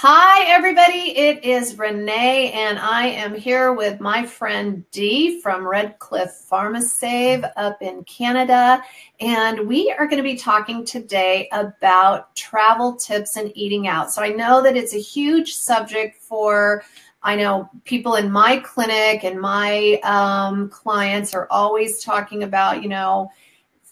Hi, everybody. It is Renee, and I am here with my friend Dea from Redcliff PharmaSave up in Canada. And we are going to be talking today about travel tips and eating out. So I know that it's a huge subject for I know people in my clinic and my um, clients are always talking about, you know,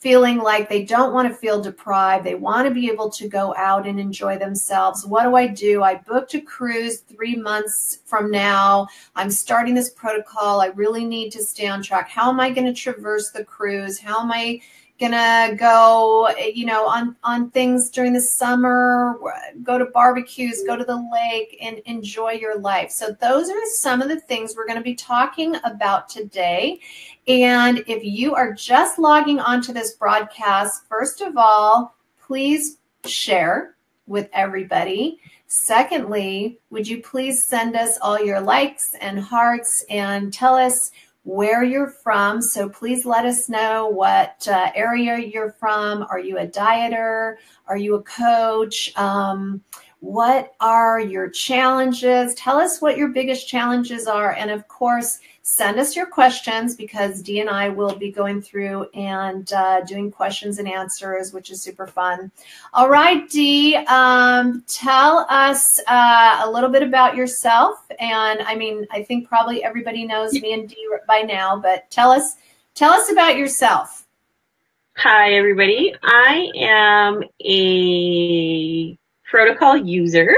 feeling like they don't want to feel deprived. They want to be able to go out and enjoy themselves. What do I do? I booked a cruise three months from now. I'm starting this protocol. I really need to stay on track. How am I going to traverse the cruise? How am I gonna go you know on on things during the summer go to barbecues go to the lake and enjoy your life. So those are some of the things we're going to be talking about today. And if you are just logging onto this broadcast first of all please share with everybody. Secondly would you please send us all your likes and hearts and tell us where you're from. So please let us know what uh, area you're from. Are you a dieter? Are you a coach? Um, what are your challenges? Tell us what your biggest challenges are. And of course, send us your questions because Dea and I will be going through and uh, doing questions and answers, which is super fun. All right, Dea, um, tell us uh, a little bit about yourself. And I mean, I think probably everybody knows me and Dee by now, but tell us tell us about yourself. Hi, everybody. I am a protocol user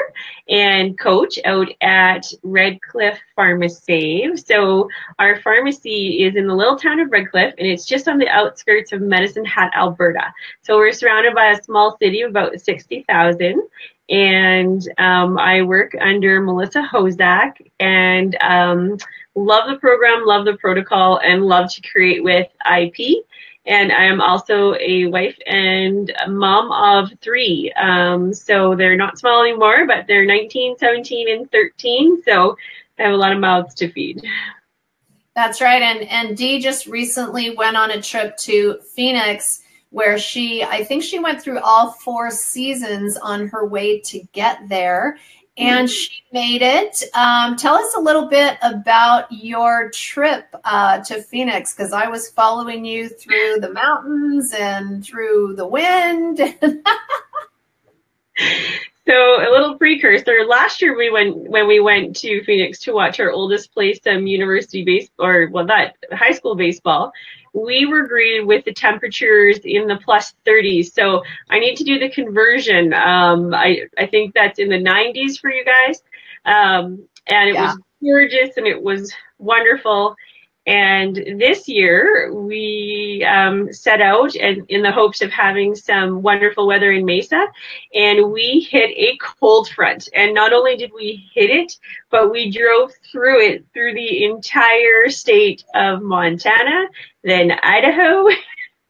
and coach out at Redcliff PharmaSave. So our pharmacy is in the little town of Redcliff and it's just on the outskirts of Medicine Hat, Alberta. So we're surrounded by a small city of about 60,000 and um, I work under Melissa Hozak and um, love the program, love the protocol, and love to create with IP and I am also a wife and mom of three. Um, so they're not small anymore, but they're 19, 17, and 13. So I have a lot of mouths to feed. That's right. And and Dea just recently went on a trip to Phoenix where she I think she went through all four seasons on her way to get there and she made it. Um, tell us a little bit about your trip uh, to Phoenix because I was following you through the mountains and through the wind. so a little precursor. Last year we went when we went to Phoenix to watch our oldest play some university baseball or well that high school baseball we were greeted with the temperatures in the plus 30s. So I need to do the conversion. Um, I, I think that's in the 90s for you guys. Um, and it yeah. was gorgeous and it was wonderful. And this year we um, set out and in the hopes of having some wonderful weather in Mesa, and we hit a cold front. And not only did we hit it, but we drove through it through the entire state of Montana, then Idaho. um,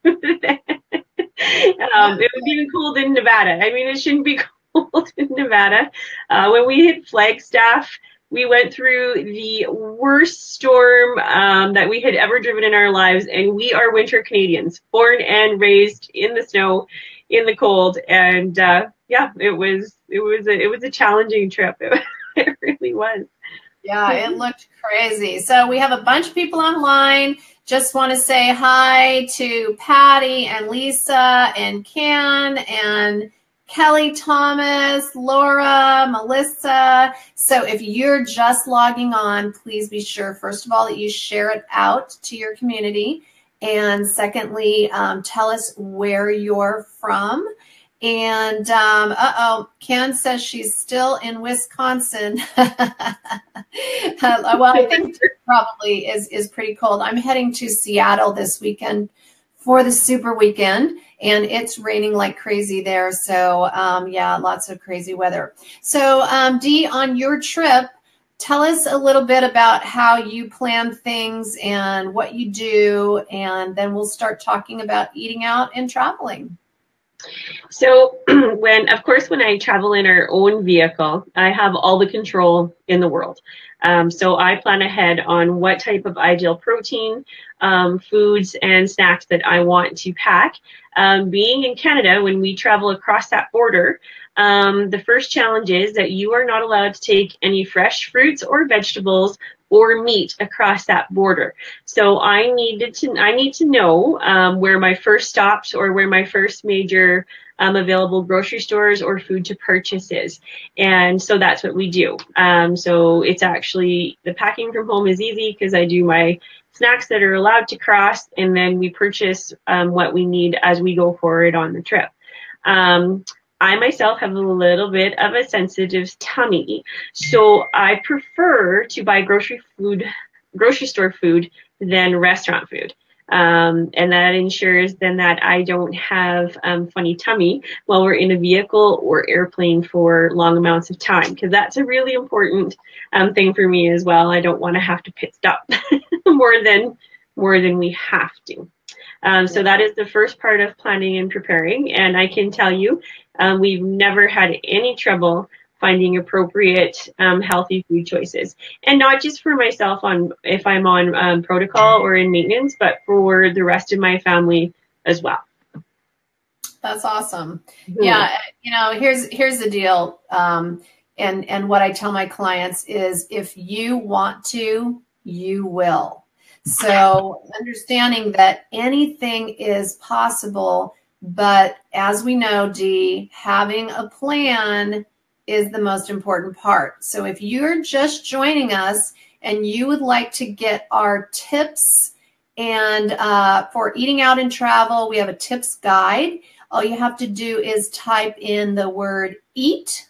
it was even cold in Nevada. I mean, it shouldn't be cold in Nevada. Uh, when we hit Flagstaff, we went through the worst storm um, that we had ever driven in our lives, and we are winter Canadians, born and raised in the snow, in the cold, and uh, yeah, it was it was a, it was a challenging trip. It, it really was. Yeah, it looked crazy. So we have a bunch of people online. Just want to say hi to Patty and Lisa and Ken and Kelly Thomas, Laura, Melissa. So if you're just logging on, please be sure, first of all, that you share it out to your community. And secondly, um, tell us where you're from. And um, uh oh, Ken says she's still in Wisconsin. uh, well, I think probably is is pretty cold. I'm heading to Seattle this weekend for the super weekend and it's raining like crazy there. So um, yeah, lots of crazy weather. So um, Dea, on your trip, tell us a little bit about how you plan things and what you do, and then we'll start talking about eating out and traveling. So when, of course, when I travel in our own vehicle, I have all the control in the world. Um, so I plan ahead on what type of ideal protein, um, foods, and snacks that I want to pack. Um, being in Canada, when we travel across that border, um, the first challenge is that you are not allowed to take any fresh fruits or vegetables or meat across that border. So I needed to I need to know um, where my first stops or where my first major um, available grocery stores or food to purchases. And so that's what we do. Um, so it's actually the packing from home is easy because I do my snacks that are allowed to cross and then we purchase um, what we need as we go forward on the trip. Um, I myself have a little bit of a sensitive tummy, so I prefer to buy grocery food, grocery store food than restaurant food. Um, and that ensures then that I don't have um, funny tummy while we're in a vehicle or airplane for long amounts of time because that's a really important um, thing for me as well. I don't want to have to pit stop more than more than we have to. Um, so that is the first part of planning and preparing. And I can tell you, um, we've never had any trouble finding appropriate um, healthy food choices. And not just for myself on if i'm on um, protocol or in maintenance but for the rest of my family as well. That's awesome. Mm-hmm. yeah you know here's here's the deal um, and and what i tell my clients is if you want to you will. So understanding that anything is possible but as we know Dea having a plan is the most important part. So if you're just joining us and you would like to get our tips and uh, for eating out and travel, we have a tips guide. All you have to do is type in the word eat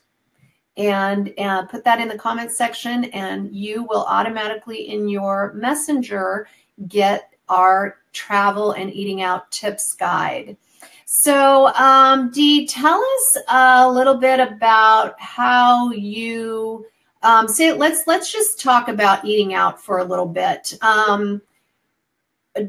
and uh, put that in the comments section and you will automatically in your messenger get our travel and eating out tips guide. So, um, Dea, tell us a little bit about how you um, say. Let's let's just talk about eating out for a little bit. Um,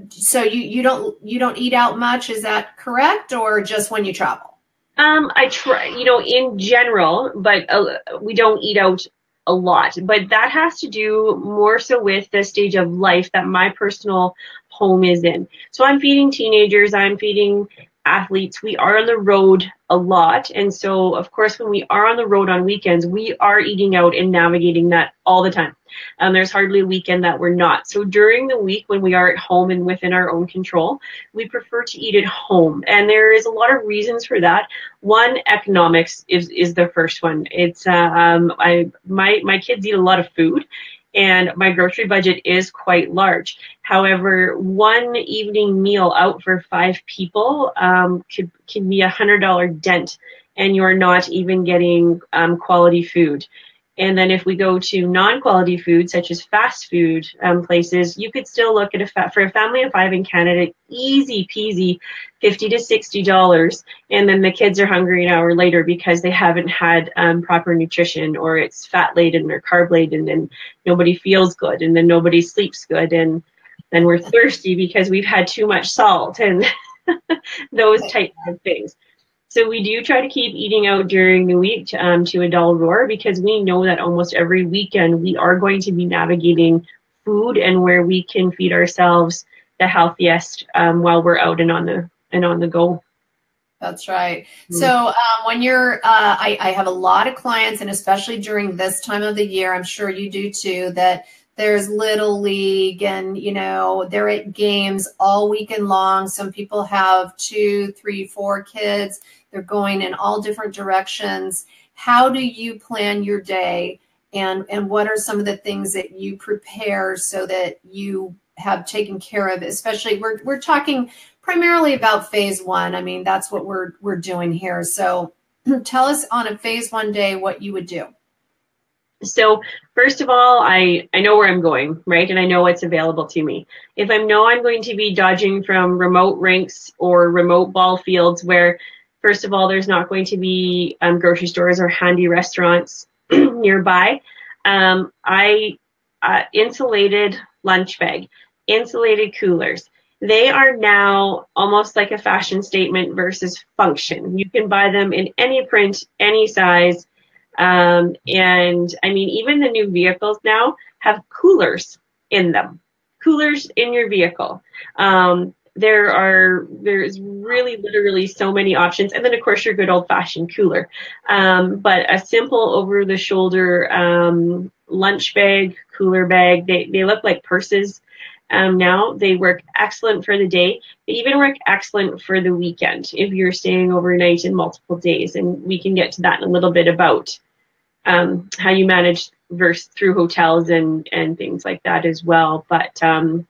so you you don't you don't eat out much, is that correct, or just when you travel? Um, I try, you know, in general, but uh, we don't eat out a lot. But that has to do more so with the stage of life that my personal home is in. So I'm feeding teenagers, I'm feeding athletes, we are on the road a lot. And so, of course, when we are on the road on weekends, we are eating out and navigating that all the time. Um, there's hardly a weekend that we're not. So during the week when we are at home and within our own control, we prefer to eat at home. And there is a lot of reasons for that. One, economics is, is the first one. It's, uh, um, I, my, my kids eat a lot of food and my grocery budget is quite large. However, one evening meal out for five people um, could can be a hundred dollar dent, and you're not even getting um, quality food. And then if we go to non-quality food, such as fast food um, places, you could still look at a fa- for a family of five in Canada, easy peasy, fifty to sixty dollars, and then the kids are hungry an hour later because they haven't had um, proper nutrition, or it's fat laden or carb laden, and nobody feels good, and then nobody sleeps good, and then we're thirsty because we've had too much salt, and those types of things. So we do try to keep eating out during the week um, to a dull roar because we know that almost every weekend we are going to be navigating food and where we can feed ourselves the healthiest um, while we're out and on the and on the go. That's right. Mm-hmm. So um, when you're, uh, I, I have a lot of clients, and especially during this time of the year, I'm sure you do too, that there's little league and you know they're at games all weekend long some people have two three four kids they're going in all different directions. How do you plan your day? And, and what are some of the things that you prepare so that you have taken care of, especially we're, we're talking primarily about phase one. I mean, that's what we're, we're doing here. So tell us on a phase one day what you would do. So first of all, I, I know where I'm going, right? And I know what's available to me. If I know I'm going to be dodging from remote rinks or remote ball fields where First of all, there's not going to be um, grocery stores or handy restaurants nearby. Um, I uh, insulated lunch bag, insulated coolers, they are now almost like a fashion statement versus function. You can buy them in any print, any size. Um, and I mean, even the new vehicles now have coolers in them, coolers in your vehicle. Um, there are there's really literally so many options. And then of course your good old fashioned cooler. Um, but a simple over the shoulder um, lunch bag cooler bag they, they look like purses um, now. They work excellent for the day. They even work excellent for the weekend if you're staying overnight in multiple days. And we can get to that in a little bit about um, how you manage verse through hotels and and things like that as well. But um,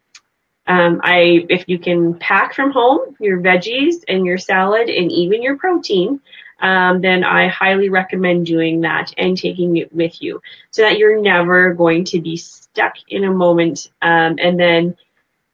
um, I, if you can pack from home your veggies and your salad and even your protein, um, then I highly recommend doing that and taking it with you so that you're never going to be stuck in a moment um, and then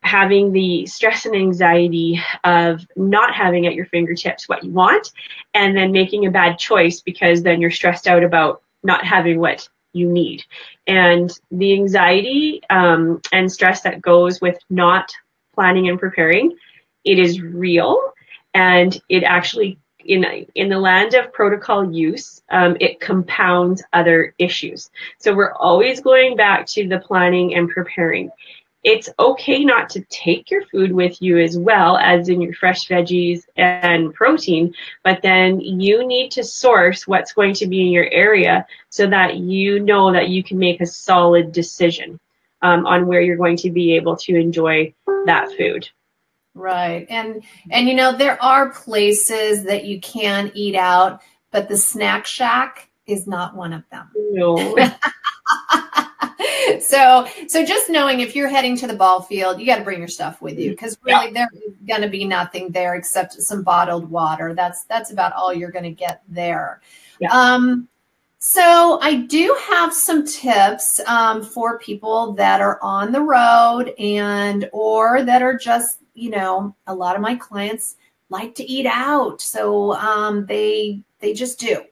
having the stress and anxiety of not having at your fingertips what you want and then making a bad choice because then you're stressed out about not having what you need. And the anxiety um, and stress that goes with not planning and preparing, it is real and it actually in in the land of protocol use, um, it compounds other issues. So we're always going back to the planning and preparing it's okay not to take your food with you as well as in your fresh veggies and protein, but then you need to source what's going to be in your area so that you know that you can make a solid decision um, on where you're going to be able to enjoy that food. Right. And and you know there are places that you can eat out, but the snack shack is not one of them. No. so so just knowing if you're heading to the ball field you got to bring your stuff with you because really yeah. there's going to be nothing there except some bottled water. That's that's about all you're going to get there. Yeah. um so i do have some tips um, for people that are on the road and or that are just you know a lot of my clients like to eat out. So um, they they just do.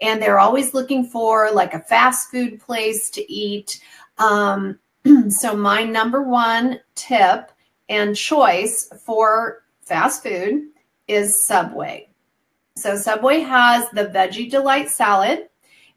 And they're always looking for like a fast food place to eat um, so my number one tip and choice for fast food is Subway. So Subway has the Veggie Delight salad,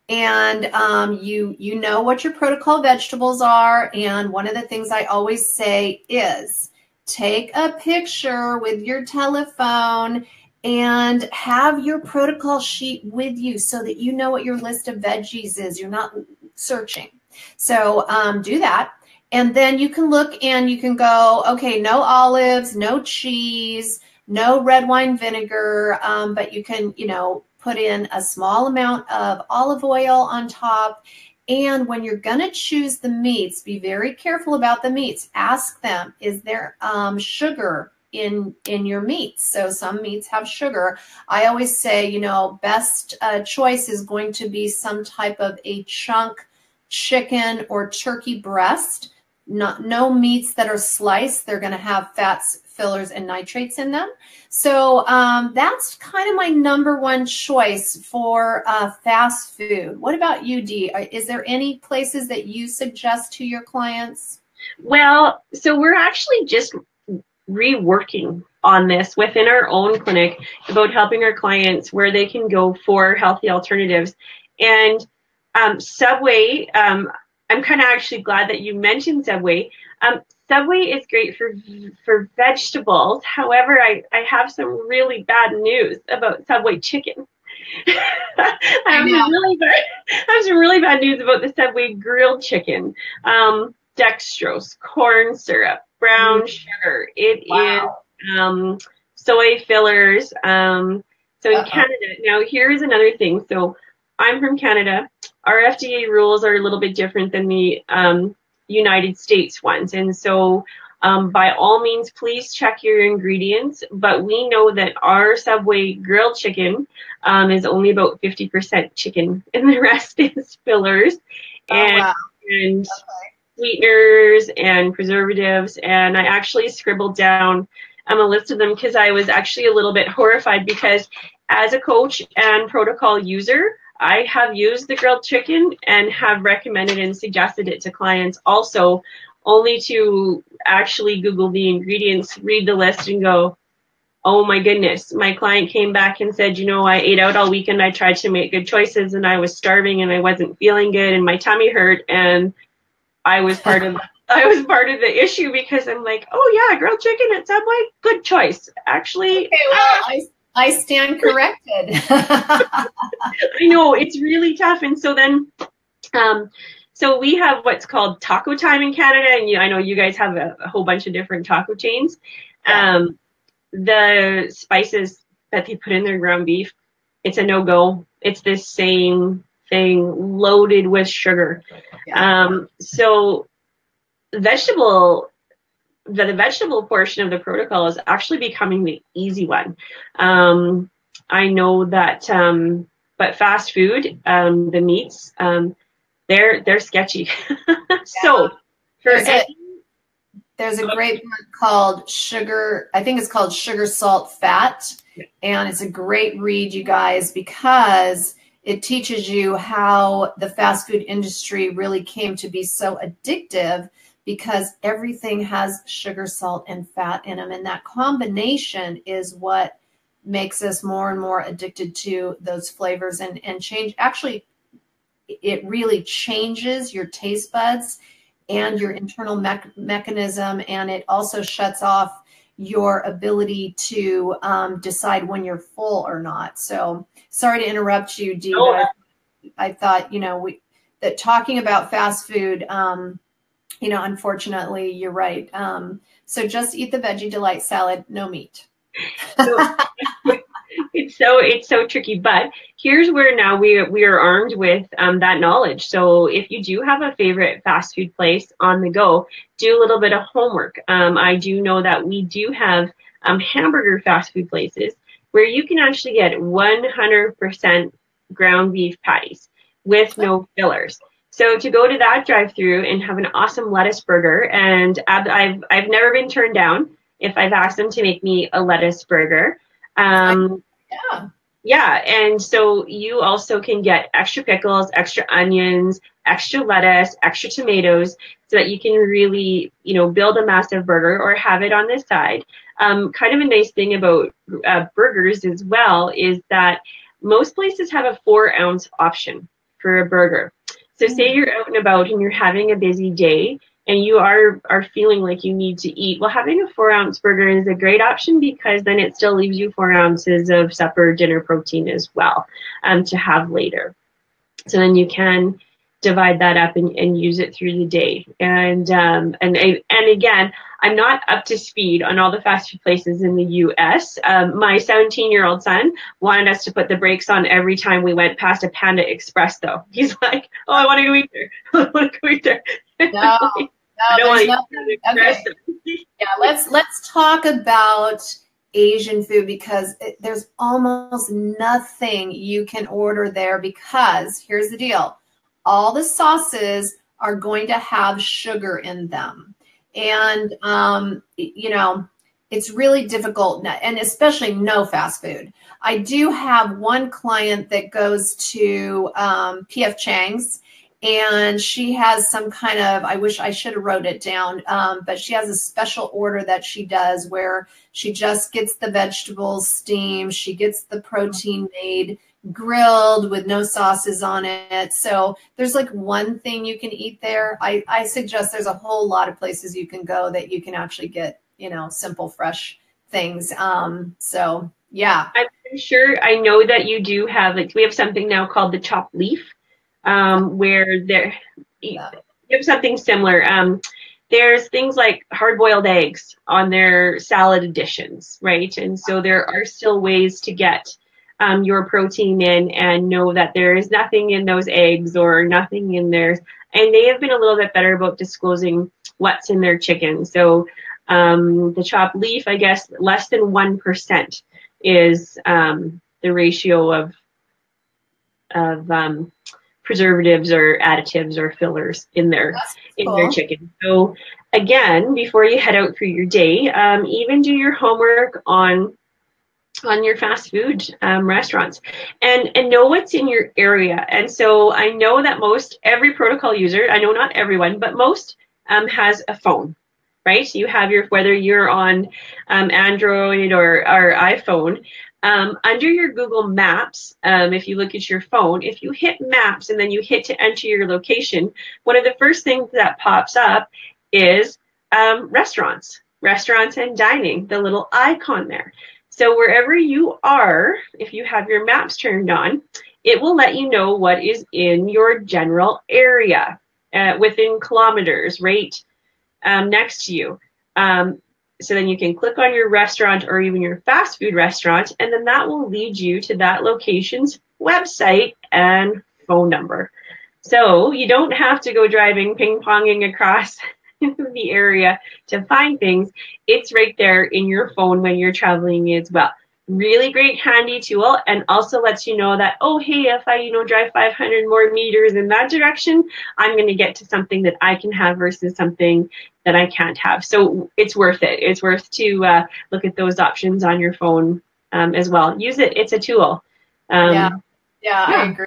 and um, you you know what your protocol vegetables are. And one of the things I always say is take a picture with your telephone and have your protocol sheet with you so that you know what your list of veggies is. You're not searching. So um, do that. And then you can look and you can go, okay, no olives, no cheese, no red wine vinegar, um, but you can, you know, put in a small amount of olive oil on top. And when you're going to choose the meats, be very careful about the meats. Ask them, is there um, sugar in in your meats. So some meats have sugar. I always say, you know, best uh, choice is going to be some type of a chunk chicken or turkey breast. Not no meats that are sliced. They're going to have fats, fillers, and nitrates in them. So um, that's kind of my number one choice for uh, fast food. What about you, Dea? Is there any places that you suggest to your clients? Well, so we're actually just reworking on this within our own clinic about helping our clients where they can go for healthy alternatives. And um, Subway, um, I'm kind of actually glad that you mentioned Subway. Um, Subway is great for for vegetables. However, I, I have some really bad news about Subway chicken. I have some really bad I have some really bad news about the Subway grilled chicken. Um, dextrose, corn syrup, brown mm. sugar. It wow. is um, soy fillers. Um, so in Uh-oh. Canada, now here's another thing. So I'm from Canada. Our FDA rules are a little bit different than the um, United States ones. And so, um, by all means, please check your ingredients. But we know that our Subway grilled chicken um, is only about 50% chicken, and the rest is fillers oh, and, wow. and okay. sweeteners and preservatives. And I actually scribbled down um, a list of them because I was actually a little bit horrified because as a coach and protocol user, I have used the grilled chicken and have recommended and suggested it to clients also only to actually Google the ingredients, read the list, and go, oh my goodness. My client came back and said, you know, I ate out all weekend. I tried to make good choices and I was starving and I wasn't feeling good and my tummy hurt. And I was part of I was part of the issue because I'm like, oh yeah, grilled chicken at Subway, good choice. Actually, okay, well, ah. I, I stand corrected. I know it's really tough, and so then, um, so we have what's called Taco Time in Canada, and you, I know you guys have a, a whole bunch of different taco chains. Um, the spices that they put in their ground beef, it's a no go. It's the same thing loaded with sugar. Yeah. Um, so vegetable the, the, vegetable portion of the protocol is actually becoming the easy one. Um, I know that, um, but fast food, um, the meats, um, they're they're sketchy. so for there's a, there's a great book called Sugar. I think it's called Sugar, Salt, Fat, and it's a great read, you guys, because it teaches you how the fast food industry really came to be so addictive because everything has sugar, salt, and fat in them. And that combination is what makes us more and more addicted to those flavors and, and change. Actually, it really changes your taste buds and your internal me- mechanism. And it also shuts off your ability to um, decide when you're full or not. So sorry to interrupt you, Dea. I, I, thought, you know, we, that talking about fast food, um, you know, unfortunately, you're right. Um, so just eat the veggie delight salad, no meat. so, it's so it's so tricky, but here's where now we we are armed with um, that knowledge. So if you do have a favorite fast food place on the go, do a little bit of homework. Um, I do know that we do have um, hamburger fast food places where you can actually get 100% ground beef patties with no fillers. So to go to that drive-through and have an awesome lettuce burger, and I've I've never been turned down if I've asked them to make me a lettuce burger. Um, yeah. Yeah, and so you also can get extra pickles, extra onions, extra lettuce, extra tomatoes, so that you can really, you know, build a massive burger or have it on the side. Um, kind of a nice thing about uh, burgers as well is that most places have a four ounce option for a burger. So say you're out and about and you're having a busy day and you are are feeling like you need to eat. Well, having a four ounce burger is a great option because then it still leaves you four ounces of supper dinner protein as well um, to have later. So then you can divide that up and, and use it through the day. And um, and and again, I'm not up to speed on all the fast food places in the U.S. Um, my 17 year old son wanted us to put the brakes on every time we went past a Panda Express. Though he's like, "Oh, I want to go eat there. I want to go eat there." No, no, there's nothing. Okay. yeah, let's let's talk about Asian food because it, there's almost nothing you can order there because here's the deal all the sauces are going to have sugar in them. And, um, you know, it's really difficult, and especially no fast food. I do have one client that goes to um, PF Chang's, and she has some kind of i wish i should have wrote it down um, but she has a special order that she does where she just gets the vegetables steamed she gets the protein made grilled with no sauces on it. So there's like one thing you can eat there. I, I suggest there's a whole lot of places you can go that you can actually get, you know, simple, fresh things. Um, so yeah. I'm sure I know that you do have like we have something now called the chopped leaf, um, where there yeah. you have something similar. Um, there's things like hard boiled eggs on their salad additions, right? And so there are still ways to get um, your protein in and know that there is nothing in those eggs or nothing in there. And they have been a little bit better about disclosing what's in their chicken. So um, the chopped leaf, I guess, less than 1% is um, the ratio of, of um, preservatives or additives or fillers in their in their chicken. So again, before you head out for your day, um, even do your homework on on your fast food um, restaurants and and know what's in your area and so i know that most every protocol user i know not everyone but most um, has a phone, right? You have your whether you're on um, Android or, or iPhone. Um, under your Google Maps, um, if you look at your phone, if you hit Maps and then you hit to enter your location, one of the first things that pops up is um, restaurants, restaurants and dining, the little icon there. So wherever you are, if you have your maps turned on, it will let you know what is in your general area uh, within kilometers, right um, next to you. Um, so then you can click on your restaurant or even your fast food restaurant, and then that will lead you to that location's website and phone number. So you don't have to go driving, ping ponging across the area to find things. It's right there in your phone when you're traveling as well really great handy tool and also lets you know that oh hey if i you know drive 500 more meters in that direction i'm going to get to something that i can have versus something that i can't have so it's worth it it's worth to uh, look at those options on your phone um, as well use it it's a tool um, yeah. yeah. yeah i agree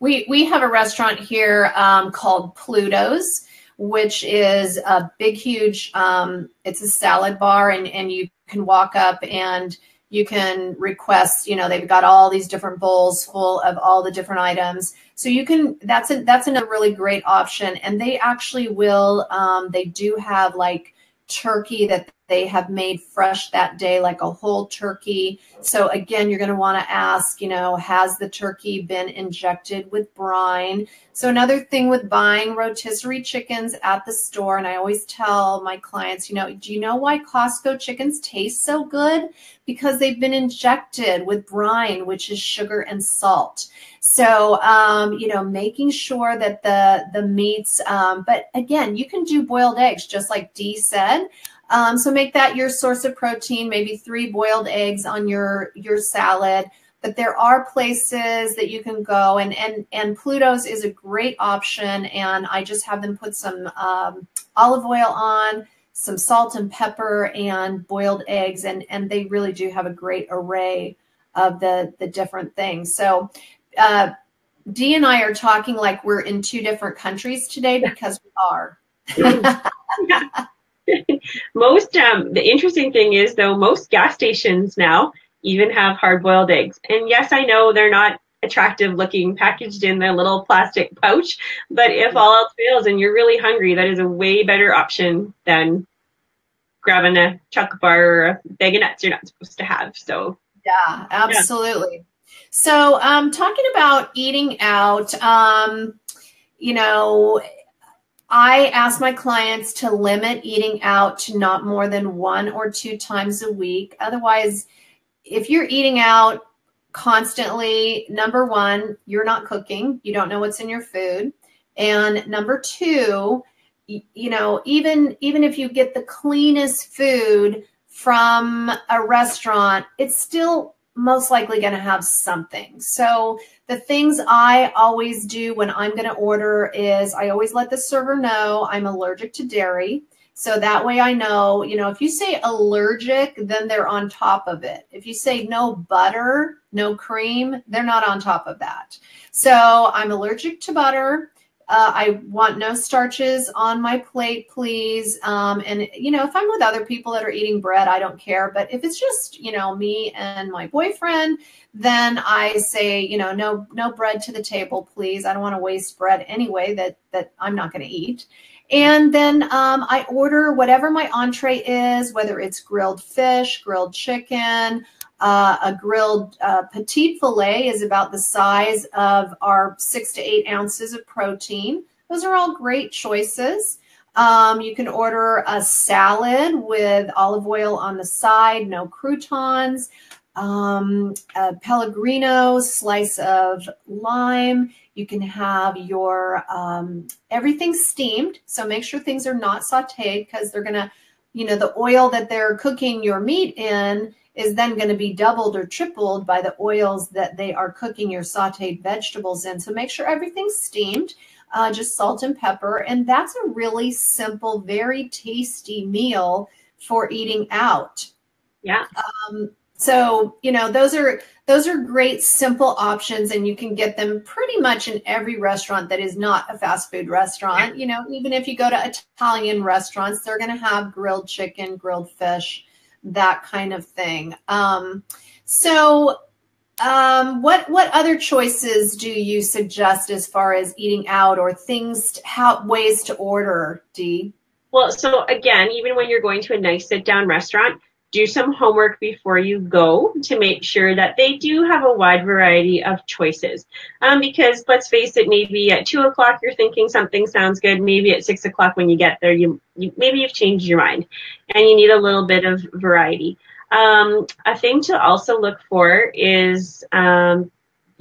we we have a restaurant here um, called pluto's which is a big huge um, it's a salad bar and and you can walk up and you can request you know they've got all these different bowls full of all the different items. So you can that's a that's another really great option. And they actually will um, they do have like turkey that they have made fresh that day, like a whole turkey. So again, you're going to want to ask, you know, has the turkey been injected with brine? So another thing with buying rotisserie chickens at the store, and I always tell my clients, you know, do you know why Costco chickens taste so good? Because they've been injected with brine, which is sugar and salt. So, um, you know, making sure that the the meats, um, but again, you can do boiled eggs, just like Dea said. Um, so make that your source of protein, maybe three boiled eggs on your, your salad. But there are places that you can go and, and, and Pluto's is a great option. And I just have them put some um, olive oil on, some salt and pepper and boiled eggs. And, and they really do have a great array of the, the different things. So uh, Dea and I are talking like we're in two different countries today because we are. most um, the interesting thing is though most gas stations now even have hard boiled eggs. And yes i know they're not attractive looking packaged in their little plastic pouch but if all else fails and you're really hungry that is a way better option than grabbing a chocolate bar or a bag of nuts you're not supposed to have. So yeah absolutely. Yeah. so um talking about eating out um you know I ask my clients to limit eating out to not more than one or two times a week. Otherwise, if you're eating out constantly, number one, you're not cooking, you don't know what's in your food. And number two, you know, even even if you get the cleanest food from a restaurant, it's still most likely going to have something. So the things I always do when I'm going to order is I always let the server know I'm allergic to dairy. So that way I know, you know, if you say allergic, then they're on top of it. If you say no butter, no cream, they're not on top of that. So I'm allergic to butter. Uh, I want no starches on my plate, please. Um, and, you know, if I'm with other people that are eating bread, I don't care. But if it's just, you know, me and my boyfriend, then I say, you know, no, no bread to the table, please. I don't want to waste bread anyway that, that I'm not going to eat. And then um, I order whatever my entree is, whether it's grilled fish, grilled chicken, uh, a grilled uh, petite filet is about the size of our six to eight ounces of protein. Those are all great choices. Um, you can order a salad with olive oil on the side, no croutons, um, a Pellegrino slice of lime. You can have your um, everything steamed. So make sure things are not sauteed because they're going to, you know, the oil that they're cooking your meat in is then going to be doubled or tripled by the oils that they are cooking your sauteed vegetables in. So make sure everything's steamed, uh, just salt and pepper. And that's a really simple, very tasty meal for eating out. Yeah. Um, So, you know, those are those are great simple options and you can get them pretty much in every restaurant that is not a fast food restaurant. You know, even if you go to Italian restaurants, they're going to have grilled chicken, grilled fish, that kind of thing. Um, so, um, what what other choices do you suggest as far as eating out or things, how ways to order, Dea? Well, so again, even when you're going to a nice sit down restaurant, do some homework before you go to make sure that they do have a wide variety of choices. Um, because let's face it, maybe at two o'clock you're thinking something sounds good. Maybe at six o'clock when you get there, you, you maybe you've changed your mind, and you need a little bit of variety. Um, a thing to also look for is um,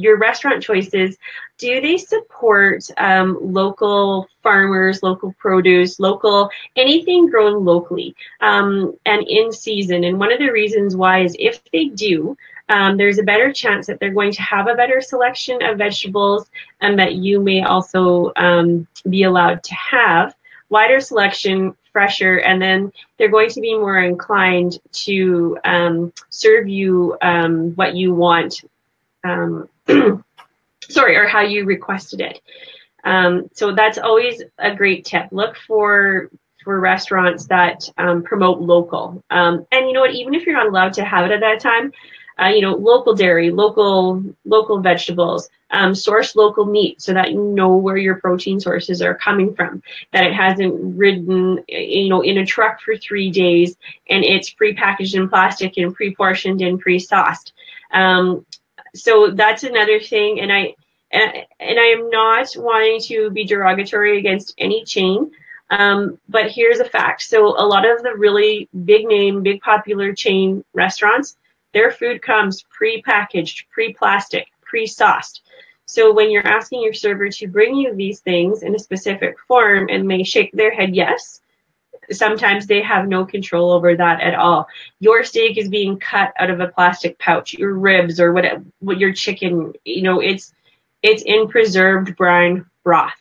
your restaurant choices, do they support um, local farmers, local produce, local anything grown locally um, and in season? And one of the reasons why is if they do, um, there's a better chance that they're going to have a better selection of vegetables and that you may also um, be allowed to have wider selection, fresher, and then they're going to be more inclined to um, serve you um, what you want um, sorry, or how you requested it. Um, so that's always a great tip. Look for for restaurants that um, promote local. Um, and you know what? Even if you're not allowed to have it at that time, uh, you know, local dairy, local local vegetables, um, source local meat, so that you know where your protein sources are coming from. That it hasn't ridden, you know, in a truck for three days and it's prepackaged in plastic and pre-portioned and pre-sauced. Um, so that's another thing. And I and, I am not wanting to be derogatory against any chain. Um, but here's a fact. So a lot of the really big name, big popular chain restaurants, their food comes pre-packaged, pre-plastic, pre-sauced. So when you're asking your server to bring you these things in a specific form and they shake their head yes, sometimes they have no control over that at all. Your steak is being cut out of a plastic pouch, your ribs or what, what your chicken, you know, it's it's in preserved brine broth.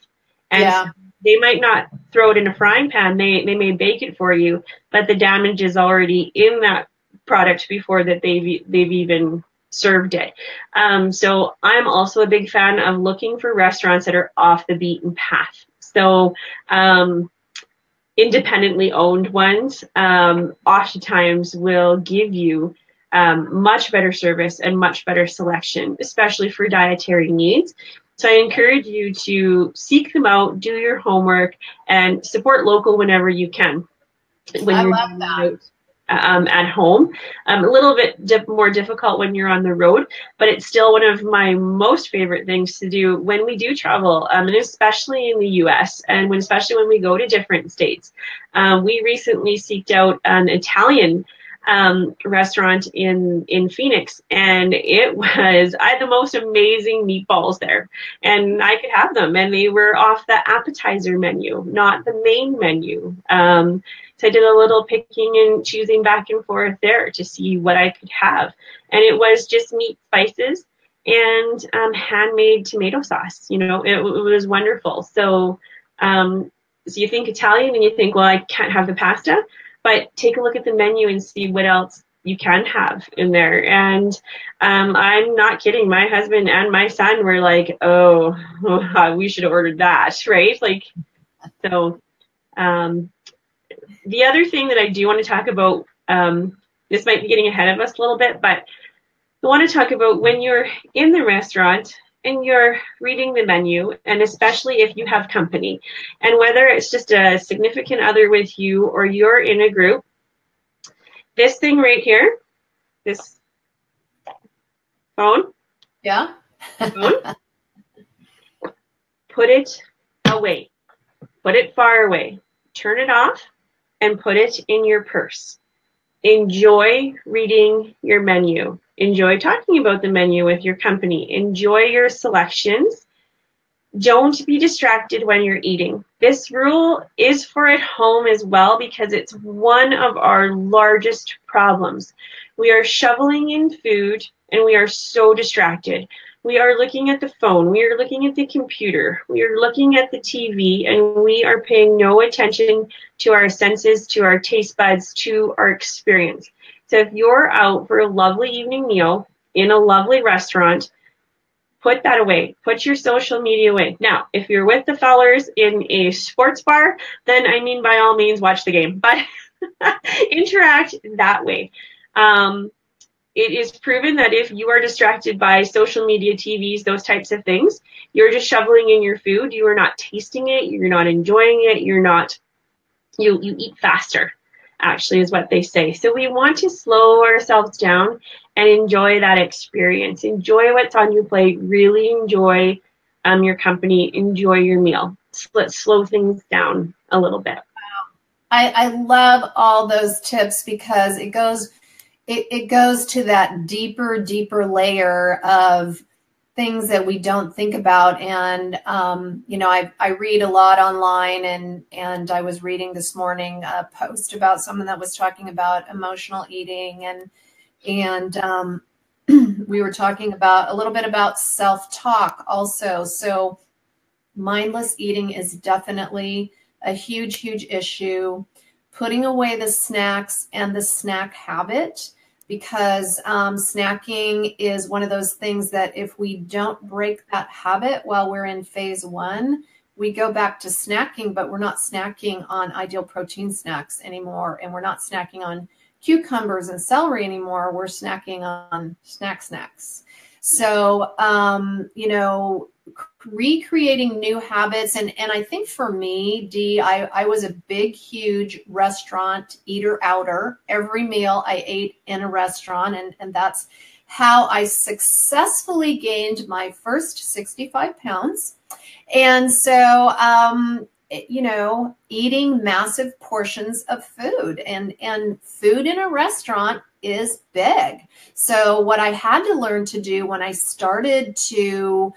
And yeah. they might not throw it in a frying pan. They they may bake it for you, but the damage is already in that product before that they've they've even served it. Um, so I'm also a big fan of looking for restaurants that are off the beaten path. So um, independently owned ones um, oftentimes will give you um, much better service and much better selection, especially for dietary needs. So I encourage you to seek them out, do your homework, and support local whenever you can. When I you're love that. Out um, at home. Um, a little bit dip, more difficult when you're on the road, but it's still one of my most favorite things to do when we do travel, um, and especially in the U.S. and when especially when we go to different states. Um, we recently seeked out an Italian um, restaurant in in Phoenix, and it was I had the most amazing meatballs there, and I could have them, and they were off the appetizer menu, not the main menu. Um, so I did a little picking and choosing back and forth there to see what I could have, and it was just meat, spices, and um, handmade tomato sauce. You know, it, it was wonderful. So. Um, so you think Italian and you think, well, I can't have the pasta but take a look at the menu and see what else you can have in there. And um, I'm not kidding. My husband and my son were like, "Oh, we should have ordered that," right? Like, so. Um, the other thing that I do want to talk about, um, this might be getting ahead of us a little bit, but I want to talk about when you're in the restaurant and you're reading the menu, and especially if you have company, and whether it's just a significant other with you or you're in a group, this thing right here, this phone, yeah, phone, put it away, put it far away, turn it off, and put it in your purse. Enjoy reading your menu Enjoy talking about the menu with your company. Enjoy your selections. Don't be distracted when you're eating. This rule is for at home as well because it's one of our largest problems. We are shoveling in food and we are so distracted. We are looking at the phone, we are looking at the computer, we are looking at the TV, and we are paying no attention to our senses, to our taste buds, to our experience. So if you're out for a lovely evening meal in a lovely restaurant, put that away. Put your social media away. Now, if you're with the fellers in a sports bar, then I mean, by all means, watch the game, but interact that way. Um, it is proven that if you are distracted by social media, TVs, those types of things, you're just shoveling in your food. You are not tasting it. You're not enjoying it. You're not, you, you eat faster, actually, is what they say. So we want to slow ourselves down and enjoy that experience. Enjoy what's on your plate. Really enjoy um, your company. Enjoy your meal. Let's slow things down a little bit. I, I love all those tips because it goes it, it goes to that deeper, deeper layer of things that we don't think about. And um, you know, I I read a lot online, and and I was reading this morning a post about someone that was talking about emotional eating, and and um, we were talking about a little bit about self talk also. So mindless eating is definitely a huge, huge issue. Putting away the snacks and the snack habit because um, snacking is one of those things that if we don't break that habit while we're in phase one, we go back to snacking, but we're not snacking on ideal protein snacks anymore. And we're not snacking on cucumbers and celery anymore. We're snacking on snack snacks. So, um, you know, recreating new habits and and I think for me, Dea, I, I was a big, huge restaurant eater outer. Every meal I ate in a restaurant, and, and that's how I successfully gained my first 65 pounds. And so um, you know, eating massive portions of food and and food in a restaurant is big. So what I had to learn to do when I started to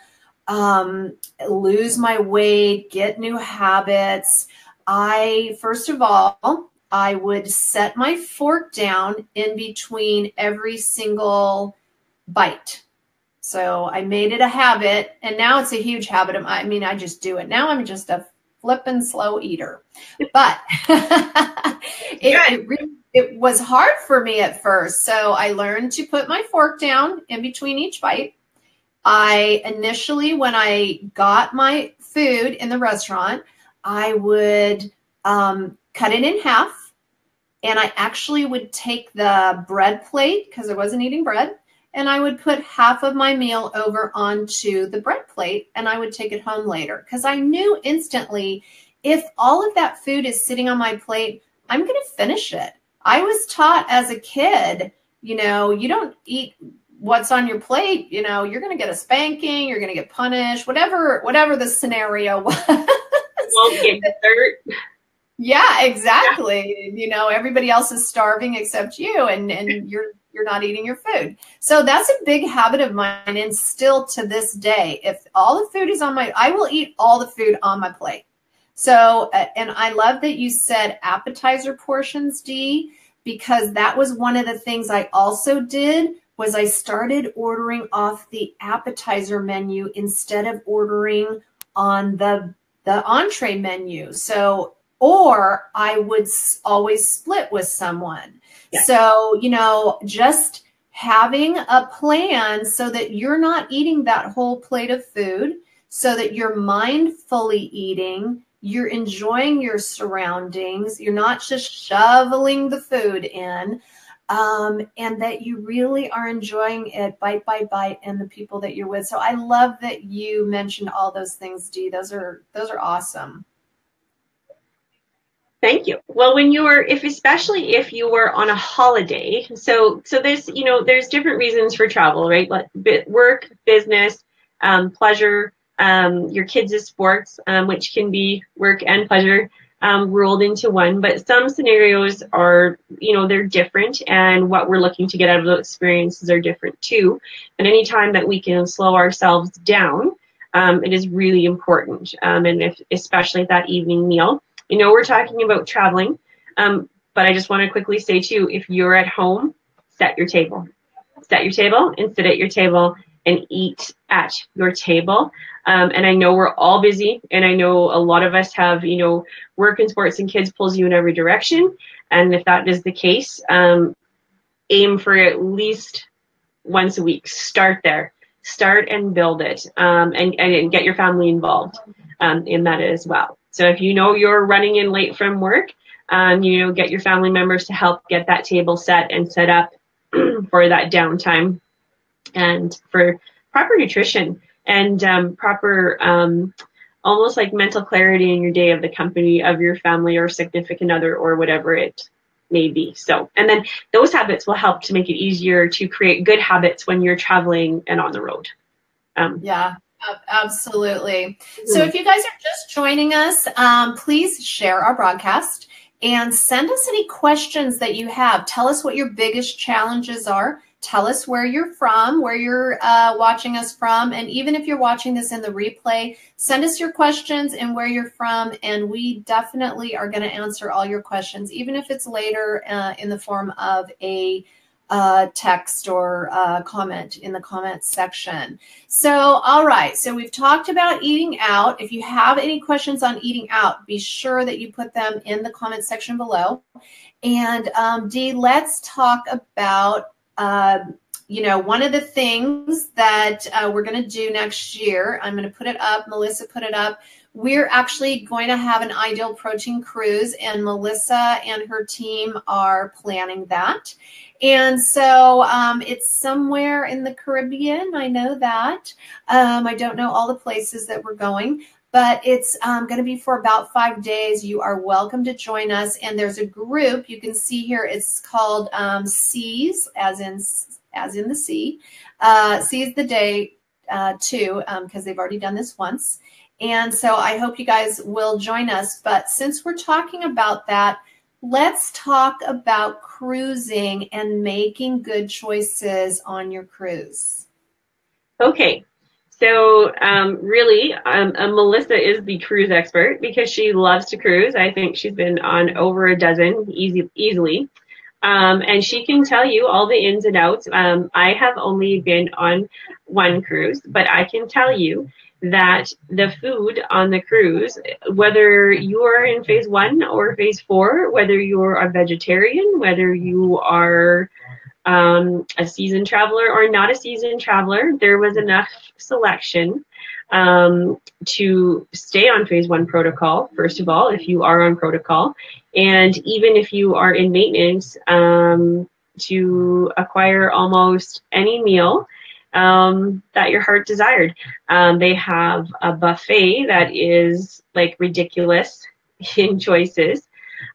um, lose my weight, get new habits. I, first of all, I would set my fork down in between every single bite. So I made it a habit, and now it's a huge habit. I mean, I just do it. Now I'm just a flippin' slow eater. But it, it, really, it was hard for me at first. So I learned to put my fork down in between each bite. I initially, when I got my food in the restaurant, I would um, cut it in half. And I actually would take the bread plate because I wasn't eating bread. And I would put half of my meal over onto the bread plate and I would take it home later because I knew instantly if all of that food is sitting on my plate, I'm going to finish it. I was taught as a kid, you know, you don't eat what's on your plate, you know, you're going to get a spanking, you're going to get punished, whatever, whatever the scenario was. Won't get dessert. Yeah, exactly. Yeah. You know, everybody else is starving except you, and and you're you're not eating your food. So that's a big habit of mine, and still to this day, if all the food is on my, I will eat all the food on my plate. So, uh, and I love that you said appetizer portions, Dea, because that was one of the things I also did was I started ordering off the appetizer menu instead of ordering on the the entree menu. So, or I would always split with someone. Yeah. So, you know, just having a plan so that you're not eating that whole plate of food, so that you're mindfully eating, you're enjoying your surroundings, you're not just shoveling the food in um, and that you really are enjoying it bite by bite and the people that you're with. So I love that you mentioned all those things, Dea. Those are those are awesome. Thank you. Well, when you were, if especially if you were on a holiday, so so there's you know there's different reasons for travel, right? Like work, business, um, pleasure, um, your kids' sports, um, which can be work and pleasure um, rolled into one. But some scenarios are, you know, they're different, and what we're looking to get out of those experiences are different too. And anytime that we can slow ourselves down, um, it is really important. Um, and if, especially at that evening meal, you know, we're talking about traveling, um, but I just want to quickly say too, if you're at home, set your table, set your table, and sit at your table and eat at your table. Um, and I know we're all busy, and I know a lot of us have, you know, work and sports and kids pulls you in every direction. And if that is the case, um, aim for at least once a week. Start there. Start and build it, um, and, and get your family involved um, in that as well. So if you know you're running in late from work, um, you know, get your family members to help get that table set and set up for that downtime and for proper nutrition and um, proper um, almost like mental clarity in your day of the company of your family or significant other or whatever it may be. So, and then those habits will help to make it easier to create good habits when you're traveling and on the road. Um, yeah. Absolutely. So, if you guys are just joining us, um, please share our broadcast and send us any questions that you have. Tell us what your biggest challenges are tell us where you're from, where you're uh, watching us from. And even if you're watching this in the replay, send us your questions and where you're from. And we definitely are going to answer all your questions, even if it's later uh, in the form of a uh, text or uh, comment in the comments section. So, all right. So we've talked about eating out. If you have any questions on eating out, be sure that you put them in the comment section below. And um, Dea, let's talk about uh, you know, one of the things that uh, we're going to do next year, I'm going to put it up. Melissa put it up. We're actually going to have an ideal protein cruise, and Melissa and her team are planning that. And so um, it's somewhere in the Caribbean. I know that. Um, I don't know all the places that we're going, but it's um, going to be for about five days. You are welcome to join us. And there's a group you can see here. It's called um, Seas, as in as in the sea. Uh, Seize the day uh, too, because um, they've already done this once. And so I hope you guys will join us. But since we're talking about that, let's talk about cruising and making good choices on your cruise. Okay, so um, really, um, uh, Melissa is the cruise expert because she loves to cruise. I think she's been on over a dozen easy, easily. Um, and she can tell you all the ins and outs. Um, I have only been on one cruise, but I can tell you that the food on the cruise, whether you are in phase one or phase four, whether you're a vegetarian, whether you are um, a seasoned traveler or not a seasoned traveler, there was enough selection um, to stay on phase one protocol, first of all, if you are on protocol. And even if you are in maintenance, um, to acquire almost any meal um, that your heart desired. Um, they have a buffet that is like ridiculous in choices.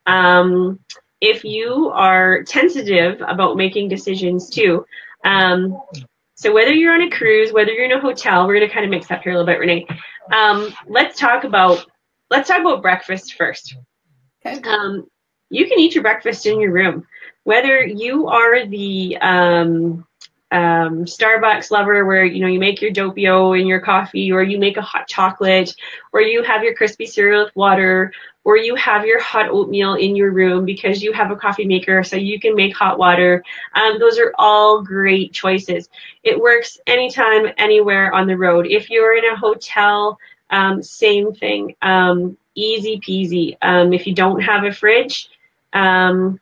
Um, if you are tentative about making decisions too, um, so whether you're on a cruise, whether you're in a hotel, we're going to kind of mix up here a little bit, Renee. Um, let's talk about let's talk about breakfast first. Okay. Um, you can eat your breakfast in your room, whether you are the um, um, Starbucks lover where you know you make your doppio in your coffee, or you make a hot chocolate, or you have your crispy cereal with water, or you have your hot oatmeal in your room because you have a coffee maker so you can make hot water. Um, those are all great choices. It works anytime, anywhere on the road. If you're in a hotel, um, same thing. Um, easy peasy. Um, if you don't have a fridge, um,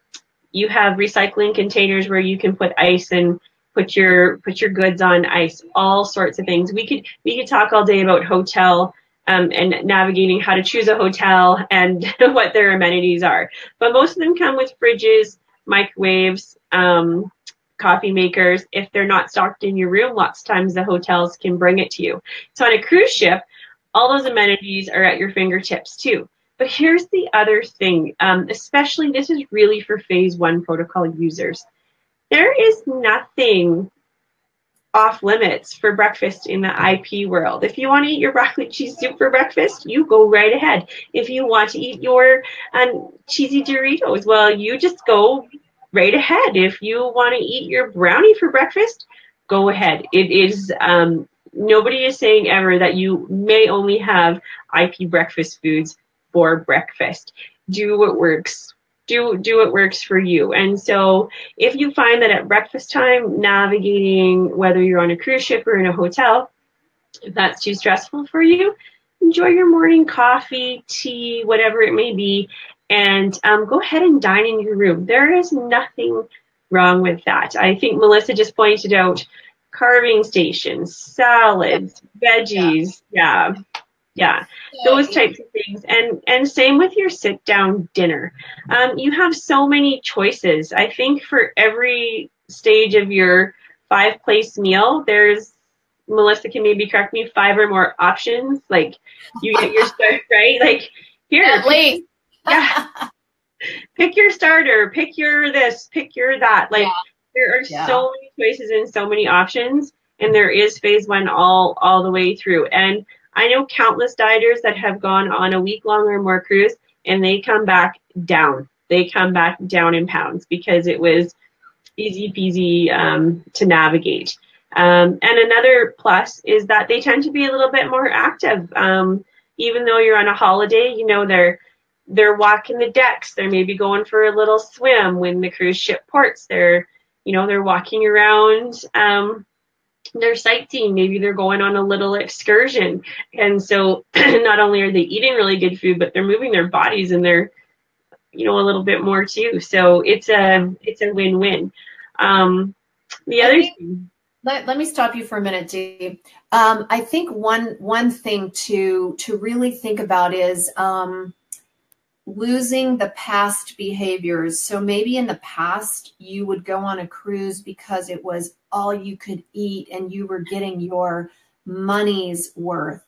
you have recycling containers where you can put ice and put your put your goods on ice. All sorts of things. We could we could talk all day about hotel um, and navigating how to choose a hotel and what their amenities are. But most of them come with fridges, microwaves, um, coffee makers. If they're not stocked in your room, lots of times the hotels can bring it to you. So on a cruise ship, all those amenities are at your fingertips too. But here's the other thing, um, especially this is really for phase one protocol users. There is nothing off limits for breakfast in the IP world. If you want to eat your broccoli cheese soup for breakfast, you go right ahead. If you want to eat your um, cheesy Doritos, well, you just go right ahead. If you want to eat your brownie for breakfast, go ahead. It is um, nobody is saying ever that you may only have IP breakfast foods for breakfast. Do what works do do what works for you. And so if you find that at breakfast time, navigating whether you're on a cruise ship or in a hotel, if that's too stressful for you, enjoy your morning coffee, tea, whatever it may be, and um, go ahead and dine in your room. There is nothing wrong with that. I think Melissa just pointed out carving stations, salads, veggies, yeah. yeah. Those types of things, and and same with your sit down dinner. Um, you have so many choices. I think for every stage of your five place meal, there's Melissa can maybe correct me five or more options. Like you get your start right, like here, at least, yeah. pick your starter, pick your this, pick your that. Like yeah. there are yeah. so many choices and so many options, and there is phase one all all the way through. And I know countless dieters that have gone on a week long or more cruise, and they come back down. They come back down in pounds because it was easy peasy um, to navigate. Um, and another plus is that they tend to be a little bit more active. Um, even though you're on a holiday, you know, they're they're walking the decks. They're maybe going for a little swim when the cruise ship ports. They're, you know, they're walking around. They're sightseeing. Maybe they're going on a little excursion. And so not only are they eating really good food, but they're moving their bodies and they're, you know, a little bit more too. So it's a it's a win-win. Um, the other thing. Let, let me stop you for a minute, Dea. Um, I think one one thing to to really think about is um, losing the past behaviors. So maybe in the past you would go on a cruise because it was all you could eat and you were getting your money's worth.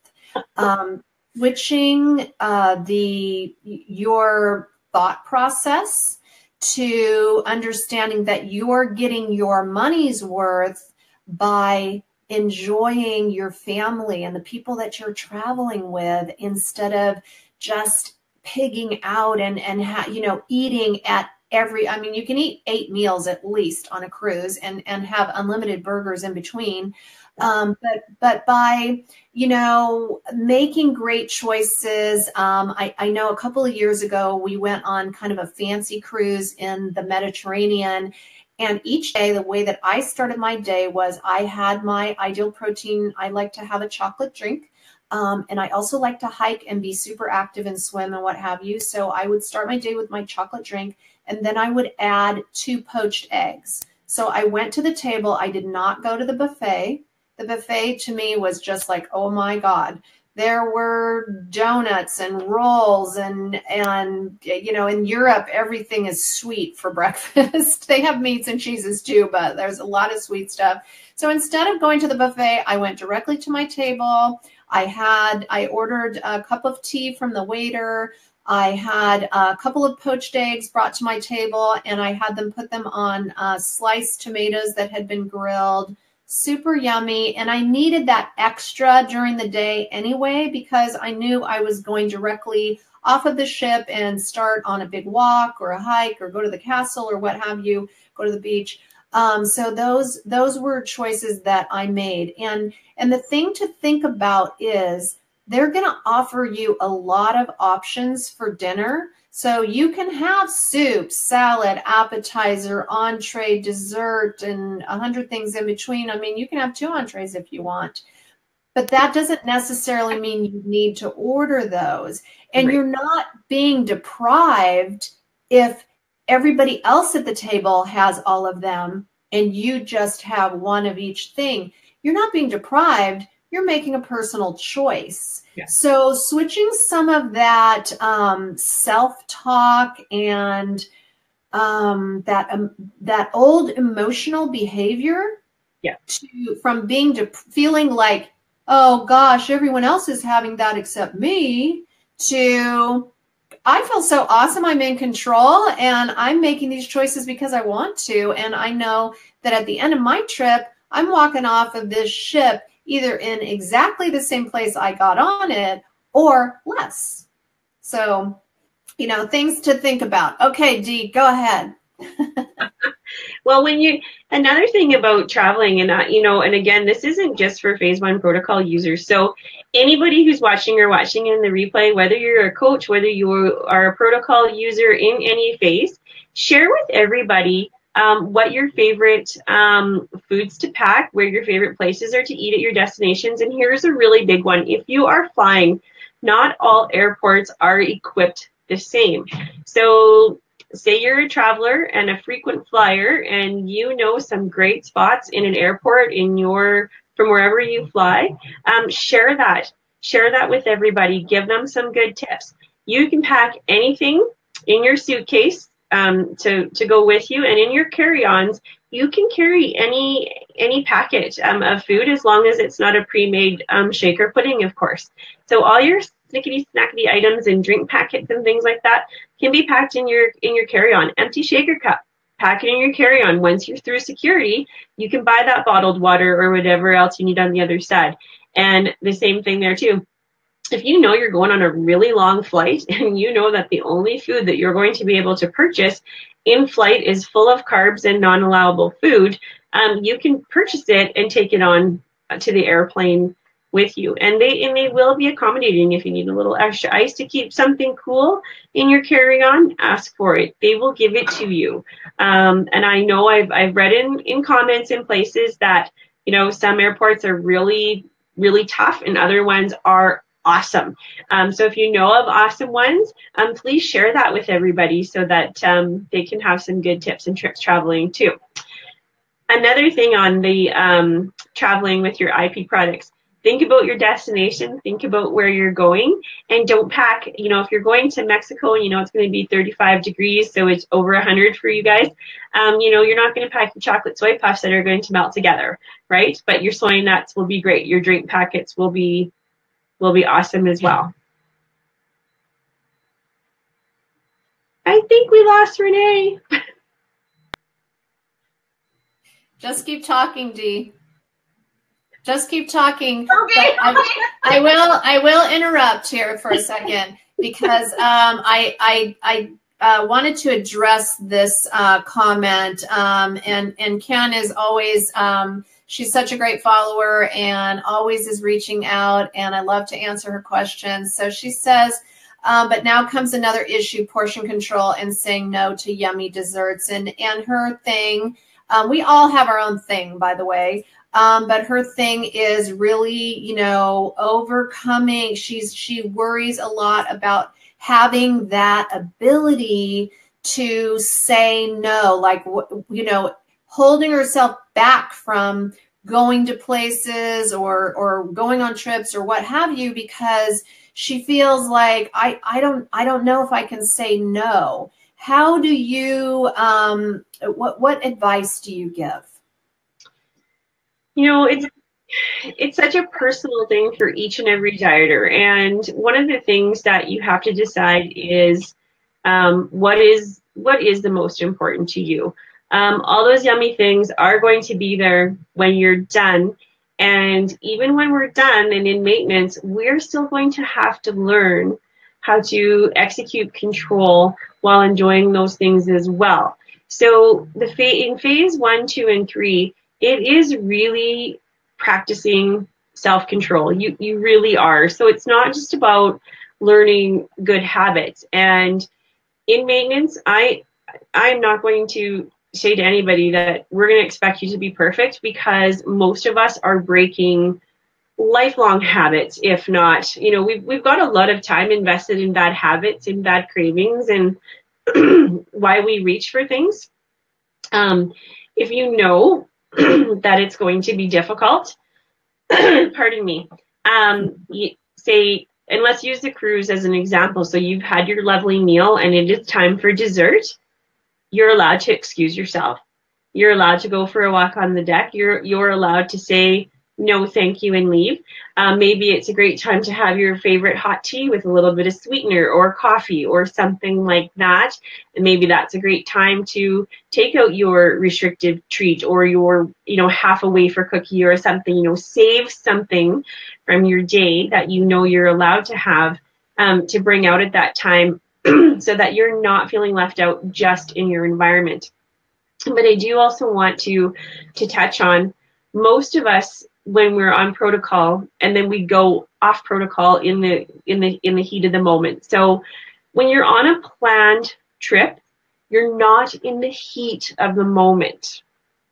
Um, switching uh, the your thought process to understanding that you are getting your money's worth by enjoying your family and the people that you're traveling with instead of just pigging out and and ha- you know eating at every i mean you can eat eight meals at least on a cruise and and have unlimited burgers in between. Um, but but by you know making great choices um, I, I know a couple of years ago we went on kind of a fancy cruise in the mediterranean and each day the way that i started my day was i had my ideal protein i like to have a chocolate drink um, and I also like to hike and be super active and swim and what have you. So I would start my day with my chocolate drink and then I would add two poached eggs. So I went to the table. I did not go to the buffet. The buffet to me was just like, oh my God. There were donuts and rolls and and you know in Europe everything is sweet for breakfast. they have meats and cheeses too, but there's a lot of sweet stuff. So instead of going to the buffet, I went directly to my table. I had, I ordered a cup of tea from the waiter. I had a couple of poached eggs brought to my table and I had them put them on uh, sliced tomatoes that had been grilled. Super yummy. And I needed that extra during the day anyway because I knew I was going directly off of the ship and start on a big walk or a hike or go to the castle or what have you, go to the beach. Um, so those those were choices that I made. And and the thing to think about is they're going to offer you a lot of options for dinner. So you can have soup, salad, appetizer, entree, dessert, and a hundred things in between. I mean, you can have two entrees if you want, but that doesn't necessarily mean you need to order those. And right. you're not being deprived if everybody else at the table has all of them and you just have one of each thing. You're not being deprived you're making a personal choice. Yeah. So switching some of that um, self-talk and um, that um, that old emotional behavior yeah. to from being to feeling like oh gosh everyone else is having that except me to I feel so awesome I'm in control and I'm making these choices because I want to and I know that at the end of my trip I'm walking off of this ship either in exactly the same place I got on it or less. So, you know, things to think about. Okay, Dea, go ahead. well, when you, another thing about traveling, and, uh, you know, and again, this isn't just for phase one protocol users. So, anybody who's watching or watching in the replay, whether you're a coach, whether you are a protocol user in any phase, share with everybody um, what your favorite um, foods to pack, where your favorite places are to eat at your destinations. And here's a really big one. If you are flying, not all airports are equipped the same. So say you're a traveler and a frequent flyer and you know some great spots in an airport in your from wherever you fly um, share that. Share that with everybody. Give them some good tips. You can pack anything in your suitcase um, to to go with you and in your carry-ons you can carry any any packet um, of food as long as it's not a pre-made um, shaker pudding of course. So all your snickety snackety items and drink packets and things like that can be packed in your in your carry-on. Empty shaker cup, pack it in your carry-on. Once you're through security, you can buy that bottled water or whatever else you need on the other side. And the same thing there too. If you know you're going on a really long flight and you know that the only food that you're going to be able to purchase in flight is full of carbs and non-allowable food, um, you can purchase it and take it on to the airplane with you. And they and they will be accommodating if you need a little extra ice to keep something cool in your carry-on ask for it. They will give it to you. Um, and i know i've, I've read in in comments in places that you know some airports are really really tough and other ones are awesome. Um, so if you know of awesome ones um, please share that with everybody so that um, they can have some good tips and tricks traveling too. Another thing on the um, traveling with your ip products think about your destination, think about where you're going, and don't pack. You know, if you're going to Mexico, and you know it's going to be 35 degrees, so it's over 100 for you guys. Um, you know, you're not going to pack your chocolate soy puffs that are going to melt together, right? But your soy nuts will be great. Your drink packets will be will be awesome as well. I think we lost Renee. Just keep talking, Dea. Just keep talking. Okay. I, I, will. I will interrupt here for a second because um, I I I uh, wanted to address this uh, comment. Um, and and Ken is always. Um, she's such a great follower and always is reaching out. And I love to answer her questions. So she says. Um, but now comes another issue: portion control and saying no to yummy desserts. And and her thing, um, we all have our own thing, by the way. Um, but her thing is really, you know, overcoming. She's she worries a lot about having that ability to say no, like you know, holding herself back from going to places or or going on trips or what have you because she feels like I I don't I don't know if I can say no. How do you um what what advice do you give? You know, it's it's such a personal thing for each and every dieter. And one of the things that you have to decide is um, what is what is the most important to you. Um, all those yummy things are going to be there when you're done. And even when we're done and in maintenance, we're still going to have to learn how to execute control while enjoying those things as well. So the in phase one, two, and three, it is really practicing self-control. You you really are. So it's not just about learning good habits. And in maintenance, I I'm not going to say to anybody that we're going to expect you to be perfect because most of us are breaking lifelong habits if not you know we've, we've got a lot of time invested in bad habits in bad cravings and why we reach for things um, if you know that it's going to be difficult. Pardon me. Um, say, and let's use the cruise as an example. So you've had your lovely meal and it is time for dessert. You're allowed to excuse yourself. You're allowed to go for a walk on the deck. You're you're allowed to say no thank you and leave. Um, maybe it's a great time to have your favorite hot tea with a little bit of sweetener or coffee or something like that. And maybe that's a great time to take out your restrictive treat or your, you know, half a wafer cookie or something, you know, save something from your day that you know you're allowed to have um, to bring out at that time so that you're not feeling left out just in your environment. But I do also want to to touch on most of us when we're on protocol and then we go off protocol in the in the in the heat of the moment. So when you're on a planned trip, you're not in the heat of the moment,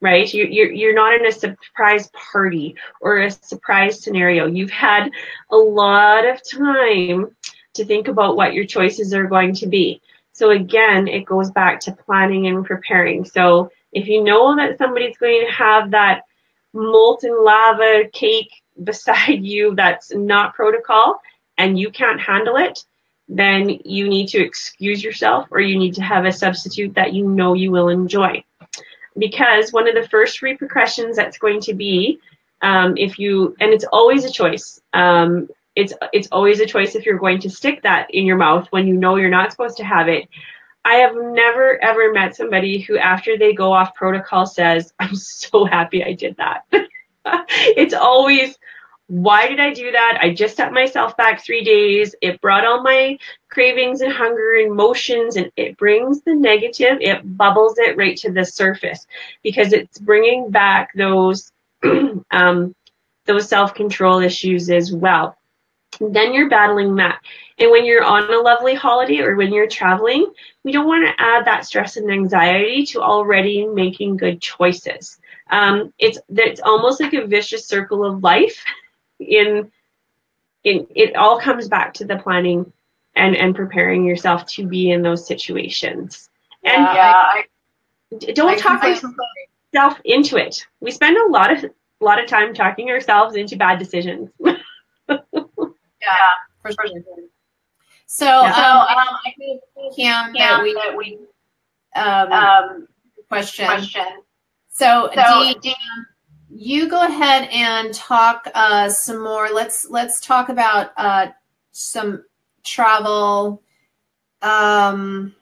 right? You're, you're, you're not in a surprise party or a surprise scenario. You've had a lot of time to think about what your choices are going to be. So again, it goes back to planning and preparing. So if you know that somebody's going to have that molten lava cake beside you that's not protocol and you can't handle it, then you need to excuse yourself or you need to have a substitute that you know you will enjoy. Because one of the first repercussions that's going to be um, if you, and it's always a choice. Um, it's it's always a choice if you're going to stick that in your mouth when you know you're not supposed to have it. I have never ever met somebody who after they go off protocol says, "I'm so happy I did that." it's always why did I do that? I just set myself back three days. It brought all my cravings and hunger and emotions, and it brings the negative, it bubbles it right to the surface because it's bringing back those um, those self control issues as well. Then you're battling that. And when you're on a lovely holiday or when you're traveling, we don't want to add that stress and anxiety to already making good choices. Um, it's it's almost like a vicious circle of life in in it all comes back to the planning and and preparing yourself to be in those situations. And yeah, I, don't I talk yourself into it. We spend a lot of a lot of time talking ourselves into bad decisions. yeah, for sure. So, yeah. um, um, I think Cam, that we, that we um, um, question. question. So, so Dea, you go ahead and talk uh, some more. Let's let's talk about uh, some travel. Um,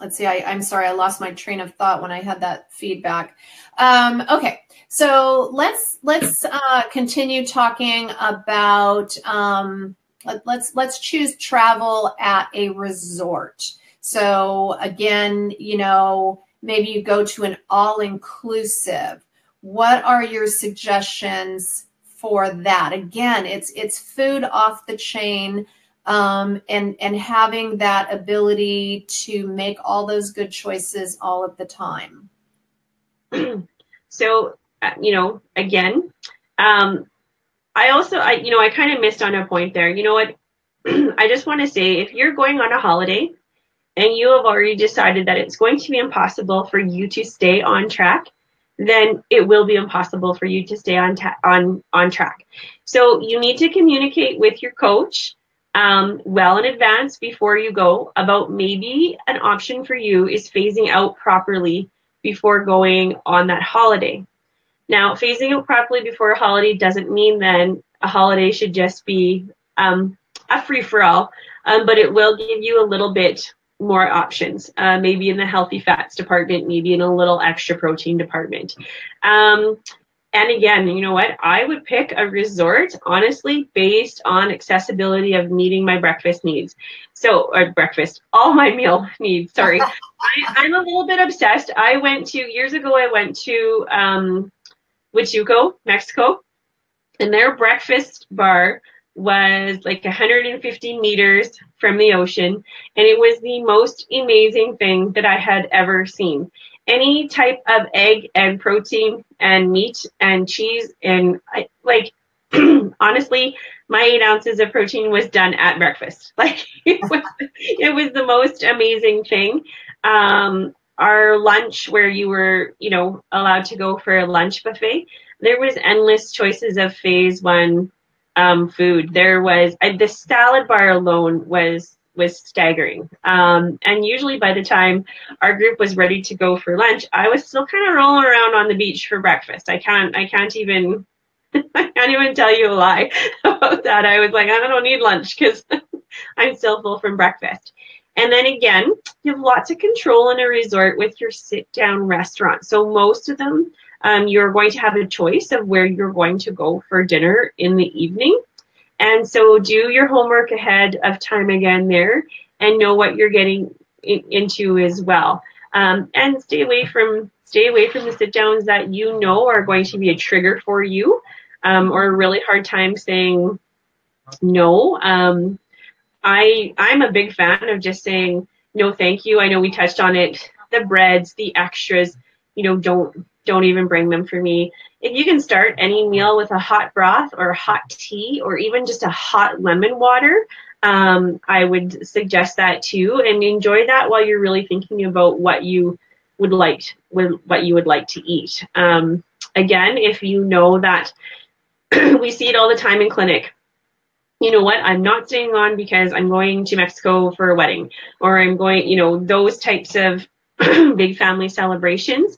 let's see. I, am sorry, I lost my train of thought when I had that feedback. Um, okay, so let's let's uh, continue talking about. Um, let, let's let's choose travel at a resort. So again, you know, maybe you go to an all inclusive what are your suggestions for that? Again, it's it's food off the chain. Um, and and having that ability to make all those good choices all of the time. So, uh, you know, again, um, I also, I you know, I kind of missed on a point there. You know what? I just want to say, if you're going on a holiday and you have already decided that it's going to be impossible for you to stay on track, then it will be impossible for you to stay on ta- on on track. So you need to communicate with your coach um, well in advance before you go about maybe an option for you is phasing out properly before going on that holiday. Now, phasing out properly before a holiday doesn't mean then a holiday should just be um, a free for all, um, but it will give you a little bit more options, uh, maybe in the healthy fats department, maybe in a little extra protein department. Um, and again, you know what? I would pick a resort, honestly, based on accessibility of meeting my breakfast needs. So, or breakfast, all my meal needs. Sorry. I, am a little bit obsessed. I went to, years ago, I went to um, Huatulco, Mexico, and their breakfast bar was like 150 meters from the ocean, and it was the most amazing thing that I had ever seen. Any type of egg and protein and meat and cheese and I, like honestly, my eight ounces of protein was done at breakfast. Like it was, it was the most amazing thing. Um, our lunch where you were, you know, allowed to go for a lunch buffet, there was endless choices of phase one um, food. There was the salad bar alone was was staggering. Um, and usually by the time our group was ready to go for lunch, I was still kind of rolling around on the beach for breakfast. I can't I can't even I can't even tell you a lie about that. I was like, I don't need lunch because I'm still full from breakfast. And then again, you have lots of control in a resort with your sit down restaurant. So most of them um, you're going to have a choice of where you're going to go for dinner in the evening. And so do your homework ahead of time again there and know what you're getting in, into as well. Um, and stay away from stay away from the sit downs that you know are going to be a trigger for you um, or a really hard time saying no. Um, I I'm a big fan of just saying no, thank you. I know we touched on it. The breads, the extras, you know, don't don't even bring them for me. If you can start any meal with a hot broth or hot tea or even just a hot lemon water, um, I would suggest that too, and enjoy that while you're really thinking about what you would like, what you would like to eat. Um, again, if you know that we see it all the time in clinic, you know what, I'm not staying on because I'm going to Mexico for a wedding, or I'm going, you know, those types of big family celebrations.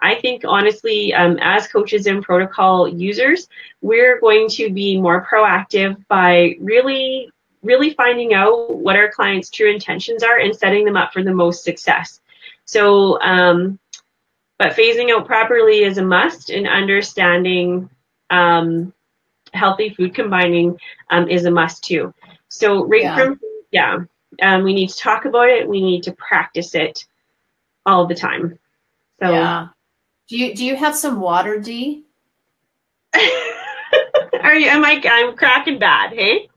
I think honestly, um, as coaches and protocol users, we're going to be more proactive by really, really finding out what our clients' true intentions are and setting them up for the most success. So, um, but phasing out properly is a must, and understanding um, healthy food combining um, is a must too. So, right yeah. from yeah, um, we need to talk about it. We need to practice it all the time. So, yeah. Do you do you have some water, Dea? Are you? Am I? I'm cracking bad. Hey.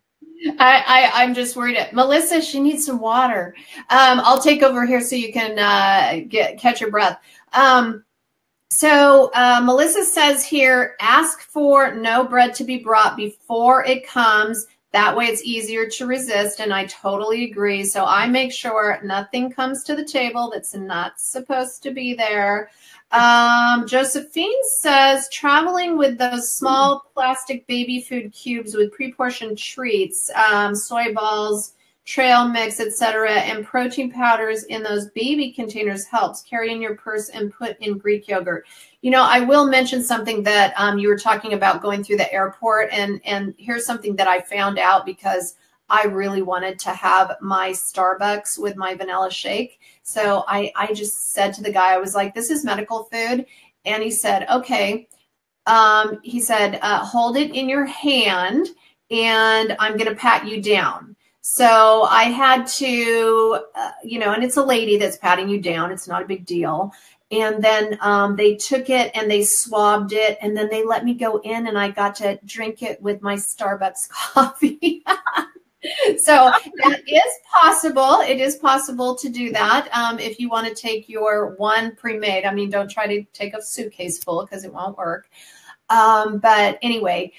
I, I am just worried. Melissa, she needs some water. Um, I'll take over here so you can uh, get catch your breath. Um, so uh, Melissa says here, ask for no bread to be brought before it comes. That way it's easier to resist. And I totally agree. So I make sure nothing comes to the table that's not supposed to be there. Um, Josephine says traveling with those small plastic baby food cubes with pre-portioned treats, um, soy balls, trail mix, etc., and protein powders in those baby containers helps. Carry in your purse and put in Greek yogurt. You know, I will mention something that um, you were talking about going through the airport, and and here's something that I found out because I really wanted to have my Starbucks with my vanilla shake. So I, I just said to the guy, I was like, this is medical food. And he said, okay. Um, he said, uh, hold it in your hand and I'm going to pat you down. So I had to, uh, you know, and it's a lady that's patting you down. It's not a big deal. And then um, they took it and they swabbed it, and then they let me go in, and I got to drink it with my Starbucks coffee. so that is possible. It is possible to do that um, if you want to take your one pre-made. I mean, don't try to take a suitcase full because it won't work. Um, but anyway,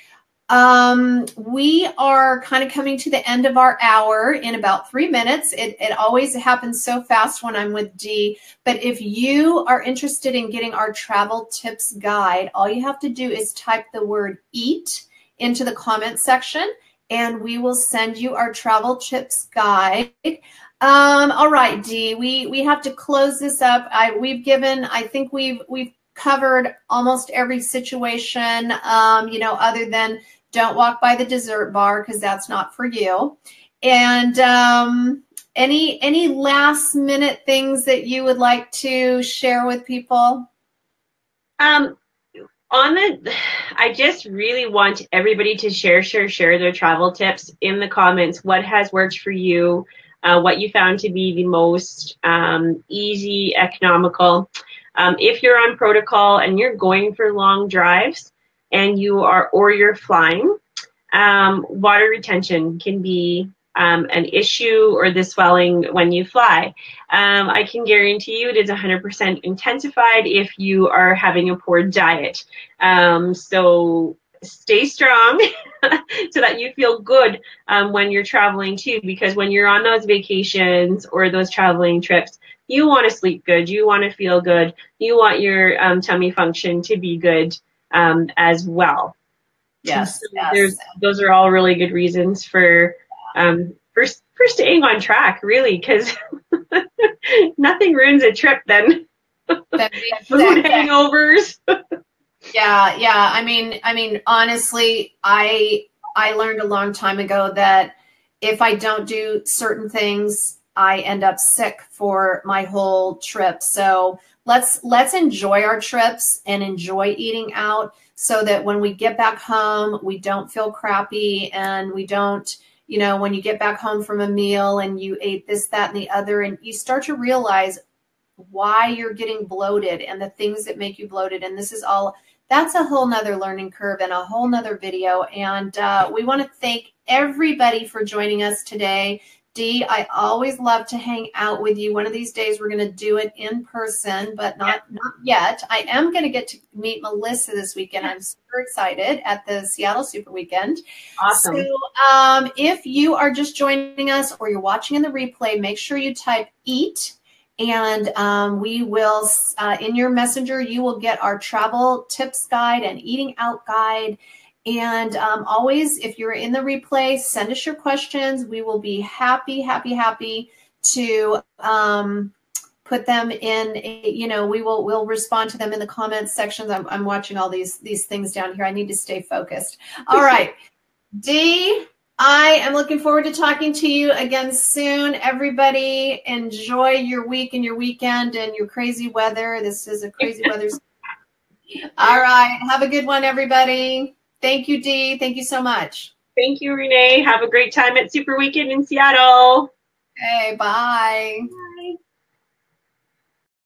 um, we are kind of coming to the end of our hour in about three minutes. It, it always happens so fast when I'm with Dea. But if you are interested in getting our travel tips guide, all you have to do is type the word eat into the comment section and we will send you our travel tips guide. Um, all right, Dea, we we have to close this up. I we've given, I think we've we've covered almost every situation. Um, you know, other than don't walk by the dessert bar because that's not for you. And um, any any last minute things that you would like to share with people? Um, on the i just really want everybody to share share share their travel tips in the comments what has worked for you uh, what you found to be the most um, easy economical um, if you're on protocol and you're going for long drives and you are or you're flying um, water retention can be um, an issue or the swelling when you fly. Um, I can guarantee you it is 100% intensified if you are having a poor diet. Um, so stay strong so that you feel good um, when you're traveling too, because when you're on those vacations or those traveling trips, you want to sleep good, you want to feel good, you want your um, tummy function to be good um, as well. Yes, so yes. those are all really good reasons for um, for for staying on track, really, because nothing ruins a trip then. Food hangovers. yeah, yeah. I mean, I mean, honestly, I I learned a long time ago that if I don't do certain things, I end up sick for my whole trip. So let's let's enjoy our trips and enjoy eating out so that when we get back home, we don't feel crappy and we don't you know, when you get back home from a meal and you ate this, that, and the other, and you start to realize why you're getting bloated and the things that make you bloated. And this is all, that's a whole nother learning curve and a whole nother video. And uh, we want to thank everybody for joining us today. Dea, I always love to hang out with you. One of these days we're going to do it in person, but not not yet. I am going to get to meet Melissa this weekend. I'm super excited at the Seattle Super Weekend. Awesome. So, um, if you are just joining us or you're watching in the replay, make sure you type EAT and um, we will uh, in your messenger you will get our travel tips guide and eating out guide and um, always, if you're in the replay, send us your questions. We will be happy, happy, happy to um, put them in. A, you know, we will we'll respond to them in the comments sections. I'm, I'm watching all these these things down here. I need to stay focused. All right, Dea. I am looking forward to talking to you again soon. Everybody, enjoy your week and your weekend and your crazy weather. This is a crazy weather. All right. Have a good one, everybody. Thank you, Dea. Thank you so much. Thank you, Renee. Have a great time at Super Weekend in Seattle. Okay, bye.